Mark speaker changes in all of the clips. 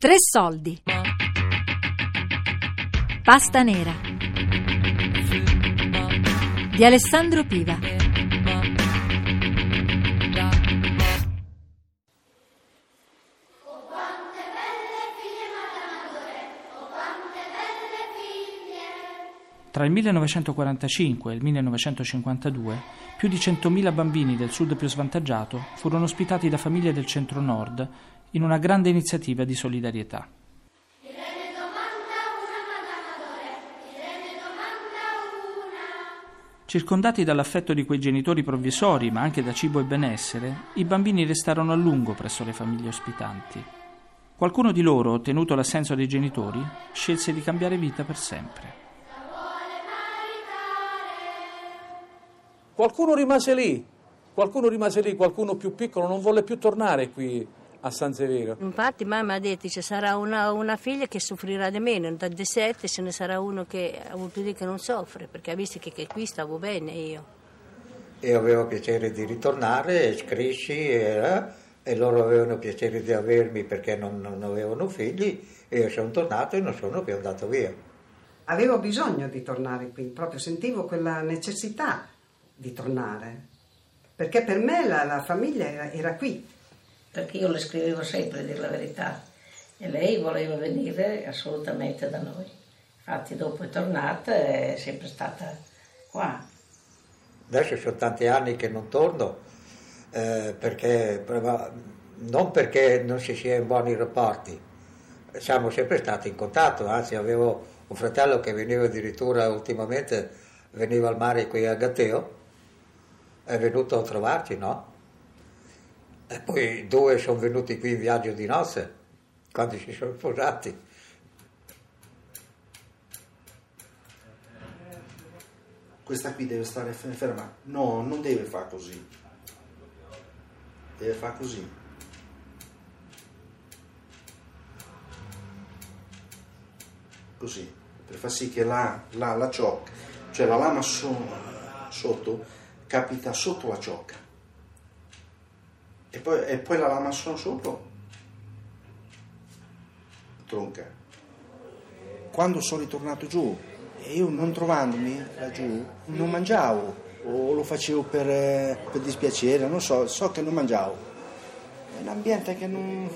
Speaker 1: Tre soldi. Pasta nera. Di Alessandro Piva.
Speaker 2: Tra il 1945 e il 1952, più di 100.000 bambini del sud più svantaggiato furono ospitati da famiglie del centro-nord in una grande iniziativa di solidarietà. Circondati dall'affetto di quei genitori provvisori, ma anche da cibo e benessere, i bambini restarono a lungo presso le famiglie ospitanti. Qualcuno di loro, ottenuto l'assenso dei genitori, scelse di cambiare vita per sempre.
Speaker 3: Qualcuno rimase lì, qualcuno rimase lì, qualcuno più piccolo non volle più tornare qui a San Severo.
Speaker 4: Infatti mamma ha detto ci sarà una, una, figlia che soffrirà di meno, da di sette ce ne sarà uno che ha avuto di che non soffre, perché ha visto che, che qui stavo bene io.
Speaker 5: Io avevo piacere di ritornare, cresci e, e loro avevano piacere di avermi perché non, non avevano figli e io sono tornato e non sono più andato via.
Speaker 6: Avevo bisogno di tornare qui, proprio sentivo quella necessità di tornare, perché per me la, la famiglia era, era qui
Speaker 7: perché io le scrivevo sempre, a dire la verità, e lei voleva venire assolutamente da noi. Infatti dopo è tornata e è sempre stata qua.
Speaker 5: Adesso sono tanti anni che non torno, eh, perché, non perché non si sia in buoni rapporti, siamo sempre stati in contatto, anzi avevo un fratello che veniva addirittura ultimamente, veniva al mare qui a Gatteo, è venuto a trovarci, no? E poi due sono venuti qui in viaggio di nozze, quando si sono sposati.
Speaker 8: Questa qui deve stare ferma. No, non deve fare così. Deve fare così. Così, per far sì che la, la, la ciocca, cioè la lama so, sotto, capita sotto la ciocca e poi, e poi la lama sono sopra. Tronca. Quando sono ritornato giù e io non trovandomi laggiù non mangiavo. O lo facevo per, per dispiacere non so, so che non mangiavo. È un ambiente che non,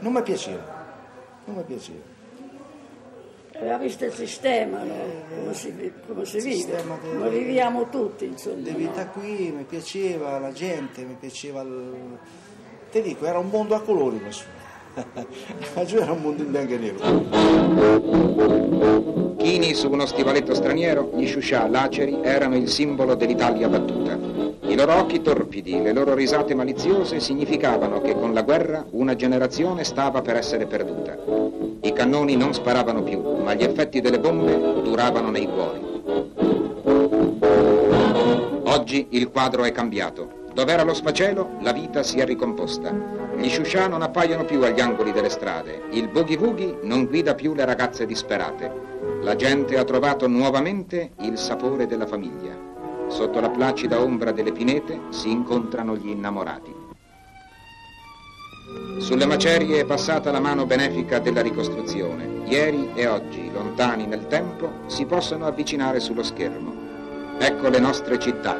Speaker 8: non mi piaceva. Non mi piaceva
Speaker 9: Aveva visto il sistema, no? come si, come si vive, come viviamo tutti. Insomma,
Speaker 8: di vita no? qui mi piaceva la gente, mi piaceva il... Ti dico, era un mondo a colori questo. Giù era un mondo in bianco e nero.
Speaker 10: Chini su uno stivaletto straniero, gli sciuscià laceri erano il simbolo dell'Italia battuta. I loro occhi torpidi, le loro risate maliziose significavano che con la guerra una generazione stava per essere perduta. I cannoni non sparavano più, ma gli effetti delle bombe duravano nei cuori. Oggi il quadro è cambiato. Dov'era lo sfacelo, la vita si è ricomposta. Gli sciuscià non appaiono più agli angoli delle strade. Il boogie woogie non guida più le ragazze disperate. La gente ha trovato nuovamente il sapore della famiglia. Sotto la placida ombra delle pinete si incontrano gli innamorati. Sulle macerie è passata la mano benefica della ricostruzione. Ieri e oggi, lontani nel tempo, si possono avvicinare sullo schermo. Ecco le nostre città,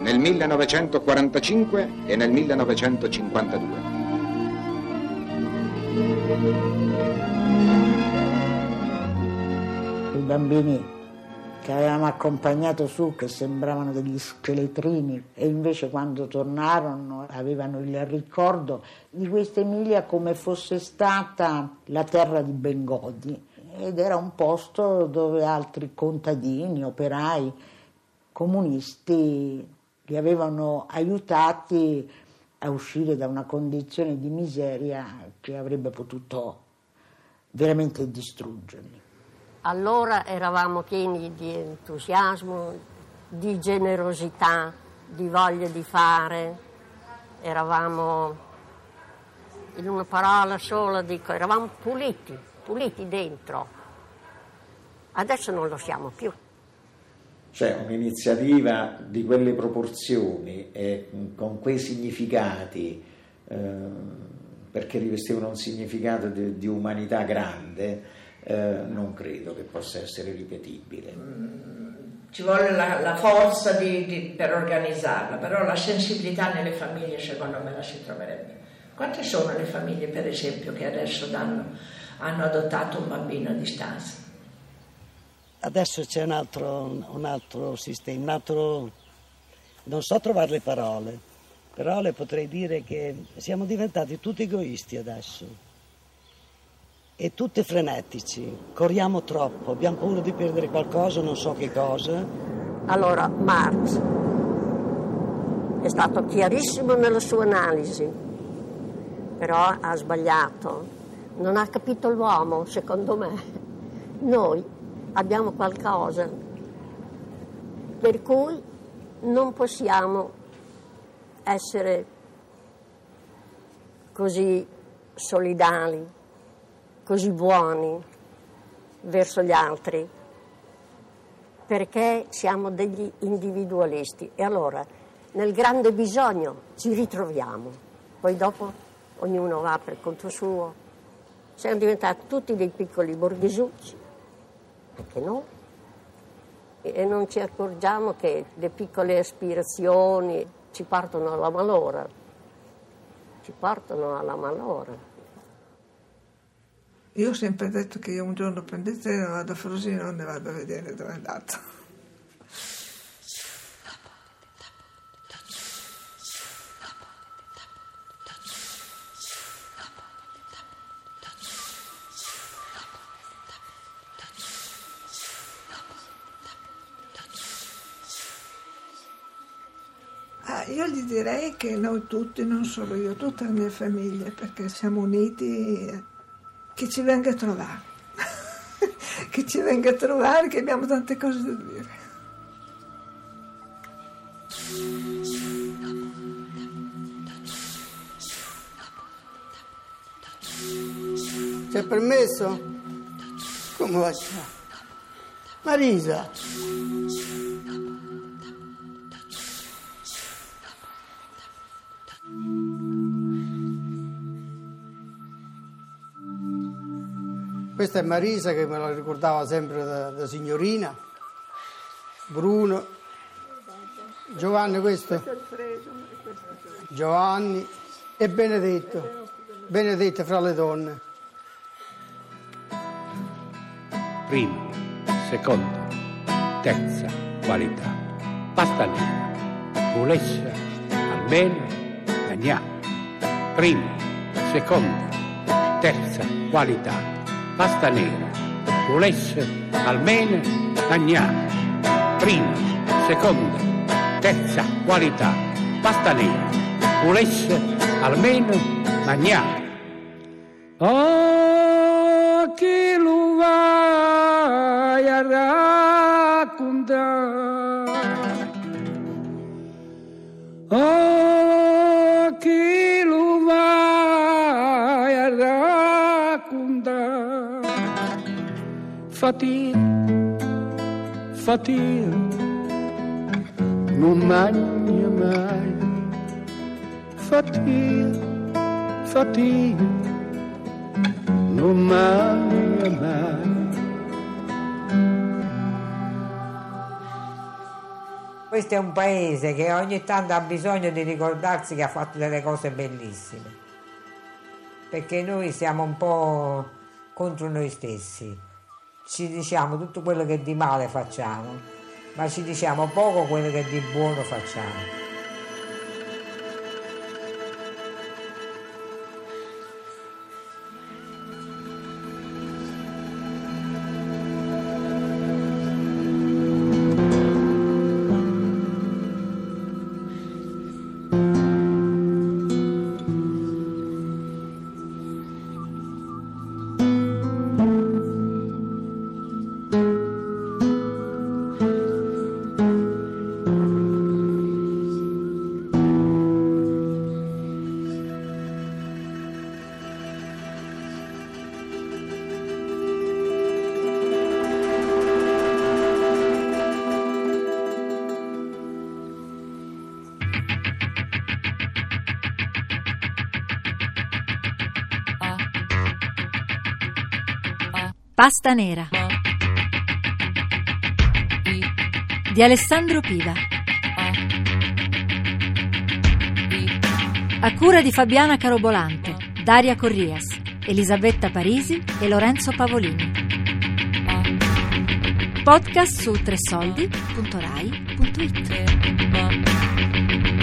Speaker 10: nel 1945 e nel 1952.
Speaker 11: I bambini che avevamo accompagnato su, che sembravano degli scheletrini, e invece quando tornarono avevano il ricordo di questa Emilia come fosse stata la terra di Bengodi ed era un posto dove altri contadini, operai, comunisti li avevano aiutati a uscire da una condizione di miseria che avrebbe potuto veramente distruggerli.
Speaker 4: Allora eravamo pieni di entusiasmo, di generosità, di voglia di fare, eravamo, in una parola sola dico, eravamo puliti, puliti dentro. Adesso non lo siamo più.
Speaker 12: Cioè un'iniziativa di quelle proporzioni e con quei significati eh, perché rivestivano un significato di, di umanità grande, eh, non credo che possa essere ripetibile.
Speaker 7: Ci vuole la, la forza di, di, per organizzarla, però la sensibilità nelle famiglie secondo me la si troverebbe. Quante sono le famiglie, per esempio, che adesso danno, hanno adottato un bambino a distanza?
Speaker 13: Adesso c'è un altro, un altro sistema, un altro... non so trovare le parole, però le potrei dire che siamo diventati tutti egoisti adesso e tutti frenetici, corriamo troppo, abbiamo paura di perdere qualcosa, non so che cosa.
Speaker 4: Allora, Marx è stato chiarissimo nella sua analisi, però ha sbagliato, non ha capito l'uomo, secondo me. Noi abbiamo qualcosa per cui non possiamo essere così solidali, così buoni verso gli altri, perché siamo degli individualisti e allora nel grande bisogno ci ritroviamo, poi dopo ognuno va per conto suo. Siamo diventati tutti dei piccoli borghesucci, perché no? E non ci accorgiamo che le piccole aspirazioni ci partono alla malora, ci portano alla malora.
Speaker 14: Io ho sempre detto che io un giorno prendo il treno, vado a Frosinone e vado a vedere dove è andato. Ah, io gli direi che noi tutti, non solo io, tutta la mia famiglia, perché siamo uniti che ci venga a trovare, che ci venga a trovare, che abbiamo tante cose da dire.
Speaker 15: C'è permesso? Come va? Marisa. Questa è Marisa che me la ricordava sempre da, da signorina. Bruno. Giovanni questo? Giovanni e Benedetto. Benedetto fra le donne.
Speaker 16: Prima, seconda, terza qualità. Pasta nera. Volesse almeno mangiare. Prima, seconda, terza qualità pasta nera, volesse almeno mangiare. Prima, seconda, terza qualità, pasta nera, volesse almeno mangiare. Oh, chi lo vai a raccontare? Oh, Fatica, fatica, non mangia mai. Fatica, fatica, non mangia mai.
Speaker 17: Questo è un paese che ogni tanto ha bisogno di ricordarsi che ha fatto delle cose bellissime, perché noi siamo un po' contro noi stessi, ci diciamo tutto quello che di male facciamo, ma ci diciamo poco quello che di buono facciamo.
Speaker 1: Pasta nera di Alessandro Piva. A cura di Fabiana Carobolante, Daria Corrias, Elisabetta Parisi e Lorenzo Pavolini. Podcast su tresoldi.rai.it